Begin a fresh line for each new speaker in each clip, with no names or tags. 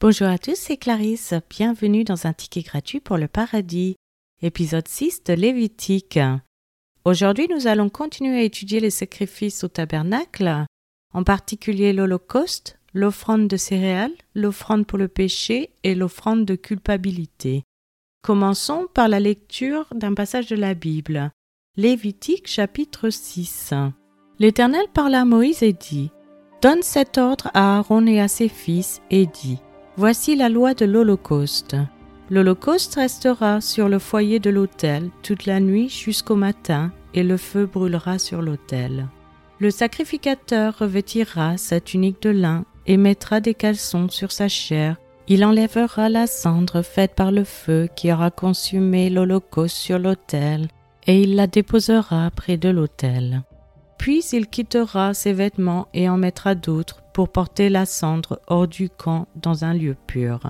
Bonjour à tous, c'est Clarisse. Bienvenue dans un ticket gratuit pour le paradis, épisode 6 de Lévitique. Aujourd'hui, nous allons continuer à étudier les sacrifices au tabernacle, en particulier l'Holocauste, l'offrande de céréales, l'offrande pour le péché et l'offrande de culpabilité. Commençons par la lecture d'un passage de la Bible. Lévitique chapitre 6. L'Éternel parla à Moïse et dit Donne cet ordre à Aaron et à ses fils et dit Voici la loi de l'Holocauste. L'Holocauste restera sur le foyer de l'autel toute la nuit jusqu'au matin et le feu brûlera sur l'autel. Le sacrificateur revêtira sa tunique de lin et mettra des caleçons sur sa chair. Il enlèvera la cendre faite par le feu qui aura consumé l'Holocauste sur l'autel et il la déposera près de l'autel. Puis il quittera ses vêtements et en mettra d'autres pour porter la cendre hors du camp dans un lieu pur.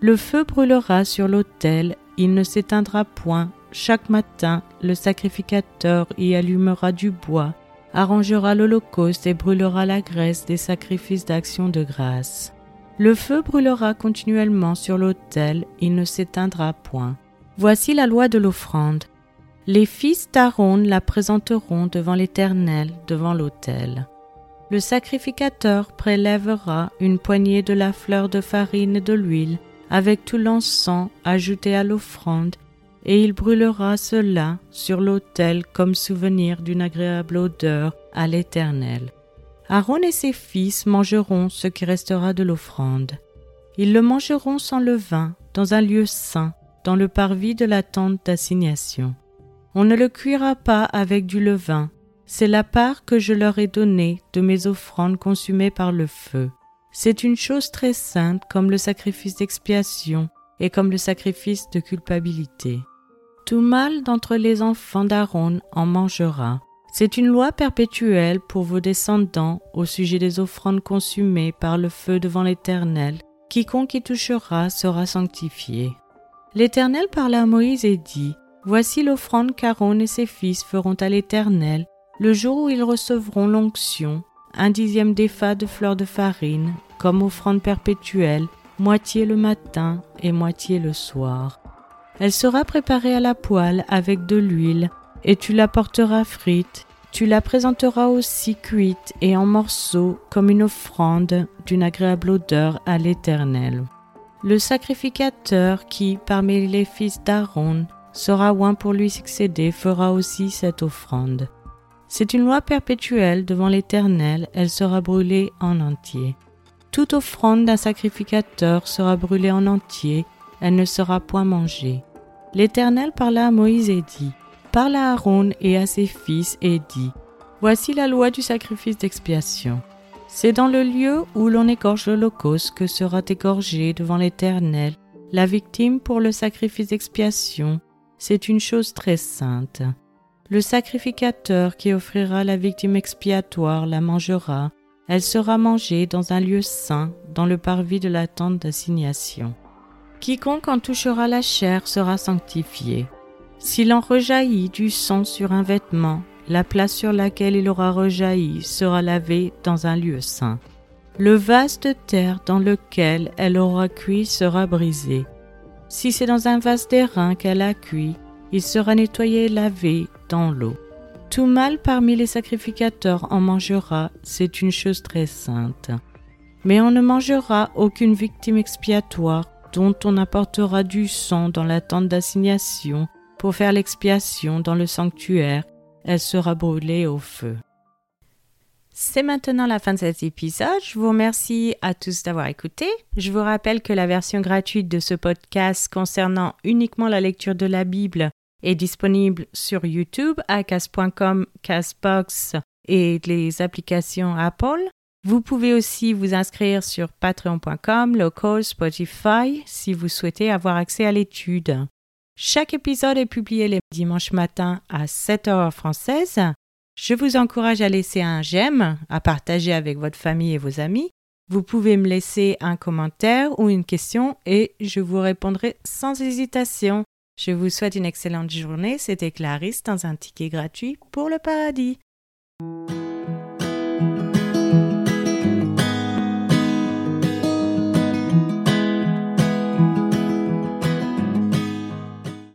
Le feu brûlera sur l'autel, il ne s'éteindra point. Chaque matin, le sacrificateur y allumera du bois, arrangera l'holocauste et brûlera la graisse des sacrifices d'action de grâce. Le feu brûlera continuellement sur l'autel, il ne s'éteindra point. Voici la loi de l'offrande. Les fils d'Aaron la présenteront devant l'Éternel, devant l'autel. Le sacrificateur prélèvera une poignée de la fleur de farine et de l'huile, avec tout l'encens ajouté à l'offrande, et il brûlera cela sur l'autel comme souvenir d'une agréable odeur à l'Éternel. Aaron et ses fils mangeront ce qui restera de l'offrande. Ils le mangeront sans levain, dans un lieu saint, dans le parvis de la tente d'assignation. On ne le cuira pas avec du levain. C'est la part que je leur ai donnée de mes offrandes consumées par le feu. C'est une chose très sainte comme le sacrifice d'expiation et comme le sacrifice de culpabilité. Tout mâle d'entre les enfants d'Aaron en mangera. C'est une loi perpétuelle pour vos descendants au sujet des offrandes consumées par le feu devant l'Éternel. Quiconque y touchera sera sanctifié. L'Éternel parla à Moïse et dit Voici l'offrande qu'Aaron et ses fils feront à l'Éternel le jour où ils recevront l'onction, un dixième d'effa de fleurs de farine, comme offrande perpétuelle, moitié le matin et moitié le soir. Elle sera préparée à la poêle avec de l'huile, et tu la porteras frite, tu la présenteras aussi cuite et en morceaux comme une offrande d'une agréable odeur à l'Éternel. Le sacrificateur qui, parmi les fils d'Aaron, sera oint pour lui succéder, fera aussi cette offrande. C'est une loi perpétuelle devant l'Éternel, elle sera brûlée en entier. Toute offrande d'un sacrificateur sera brûlée en entier, elle ne sera point mangée. L'Éternel parla à Moïse et dit, Parle à Aaron et à ses fils et dit, Voici la loi du sacrifice d'expiation. C'est dans le lieu où l'on égorge l'Holocauste que sera égorgée devant l'Éternel la victime pour le sacrifice d'expiation c'est une chose très sainte. Le sacrificateur qui offrira la victime expiatoire la mangera, elle sera mangée dans un lieu saint, dans le parvis de la tente d'assignation. Quiconque en touchera la chair sera sanctifié. S'il en rejaillit du sang sur un vêtement, la place sur laquelle il aura rejailli sera lavée dans un lieu saint. Le vase de terre dans lequel elle aura cuit sera brisé, si c'est dans un vase d'airain qu'elle a cuit, il sera nettoyé et lavé dans l'eau. Tout mâle parmi les sacrificateurs en mangera, c'est une chose très sainte. Mais on ne mangera aucune victime expiatoire dont on apportera du sang dans la tente d'assignation pour faire l'expiation dans le sanctuaire, elle sera brûlée au feu. C'est maintenant la fin de cet épisode. Je vous remercie à tous d'avoir écouté. Je vous rappelle que la version gratuite de ce podcast concernant uniquement la lecture de la Bible est disponible sur YouTube, acas.com, Casbox et les applications Apple. Vous pouvez aussi vous inscrire sur patreon.com, local, Spotify si vous souhaitez avoir accès à l'étude. Chaque épisode est publié les dimanches matins à 7 h française je vous encourage à laisser un j'aime, à partager avec votre famille et vos amis. Vous pouvez me laisser un commentaire ou une question et je vous répondrai sans hésitation. Je vous souhaite une excellente journée. C'était Clarisse dans un ticket gratuit pour le paradis.